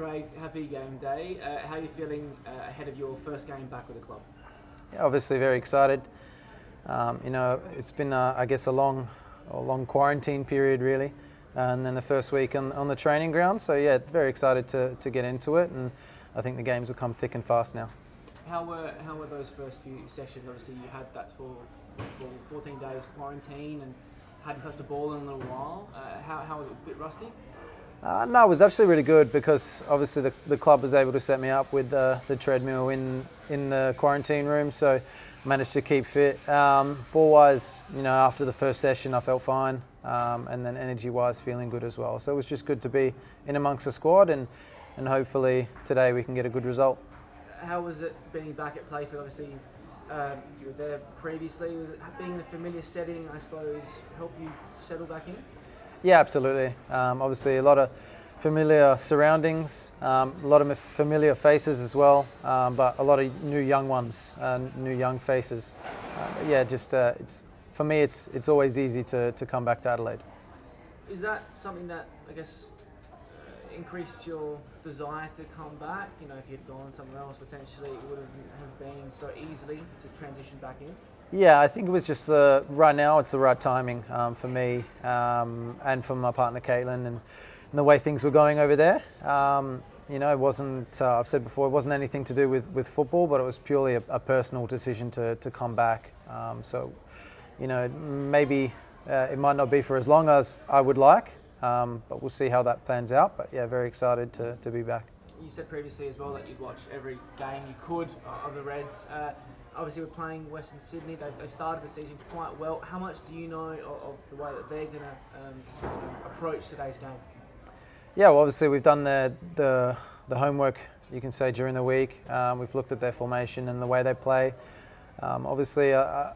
Craig, happy game day. Uh, how are you feeling uh, ahead of your first game back with the club? Yeah, obviously very excited. Um, you know, it's been, uh, I guess, a long, a long quarantine period really, and then the first week on, on the training ground. So yeah, very excited to, to get into it, and I think the games will come thick and fast now. How were how were those first few sessions? Obviously, you had that for, for 14 days quarantine and hadn't touched a ball in a little while. Uh, how, how was it? A bit rusty? Uh, no, it was actually really good because obviously the, the club was able to set me up with the, the treadmill in in the quarantine room, so managed to keep fit. Um, ball wise, you know, after the first session, I felt fine, um, and then energy wise, feeling good as well. So it was just good to be in amongst the squad, and and hopefully today we can get a good result. How was it being back at Playfield? Obviously, um, you were there previously. Was it being in a familiar setting? I suppose help you settle back in. Yeah, absolutely. Um, obviously, a lot of familiar surroundings, um, a lot of familiar faces as well, um, but a lot of new young ones, uh, new young faces. Uh, yeah, just uh, it's for me, it's it's always easy to, to come back to Adelaide. Is that something that I guess uh, increased your desire to come back? You know, if you'd gone somewhere else, potentially it would have been so easily to transition back in. Yeah, I think it was just the right now. It's the right timing um, for me um, and for my partner Caitlin, and, and, the way things were going over there. Um, you know, it wasn't. Uh, I've said before, it wasn't anything to do with, with football, but it was purely a, a personal decision to, to come back. Um, so, you know, maybe uh, it might not be for as long as I would like, um, but we'll see how that plans out. But yeah, very excited to, to be back. You said previously as well that you'd watch every game you could of the Reds. Uh, obviously we're playing Western Sydney. They, they started the season quite well. How much do you know of, of the way that they're going to um, approach today's game? Yeah, well, obviously we've done the, the, the homework, you can say, during the week. Um, we've looked at their formation and the way they play. Um, obviously, uh, uh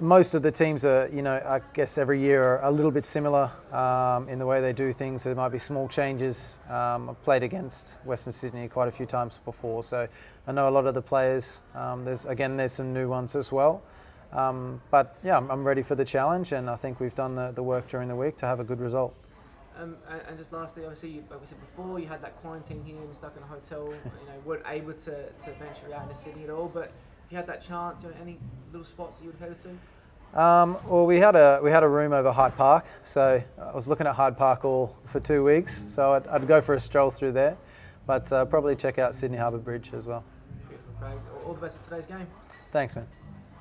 most of the teams are, you know, I guess every year are a little bit similar um, in the way they do things. There might be small changes. Um, I've played against Western Sydney quite a few times before, so I know a lot of the players. Um, there's again, there's some new ones as well. Um, but yeah, I'm, ready for the challenge, and I think we've done the, the work during the week to have a good result. Um, and just lastly, obviously, like we said before, you had that quarantine here stuck in a hotel. you know, weren't able to, to venture out into Sydney at all, but if you had that chance, you know, any little spots that you would have headed to? Um, well, we had a we had a room over Hyde Park, so I was looking at Hyde Park all for two weeks. So I'd, I'd go for a stroll through there, but uh, probably check out Sydney Harbour Bridge as well. All the best for today's game. Thanks, man.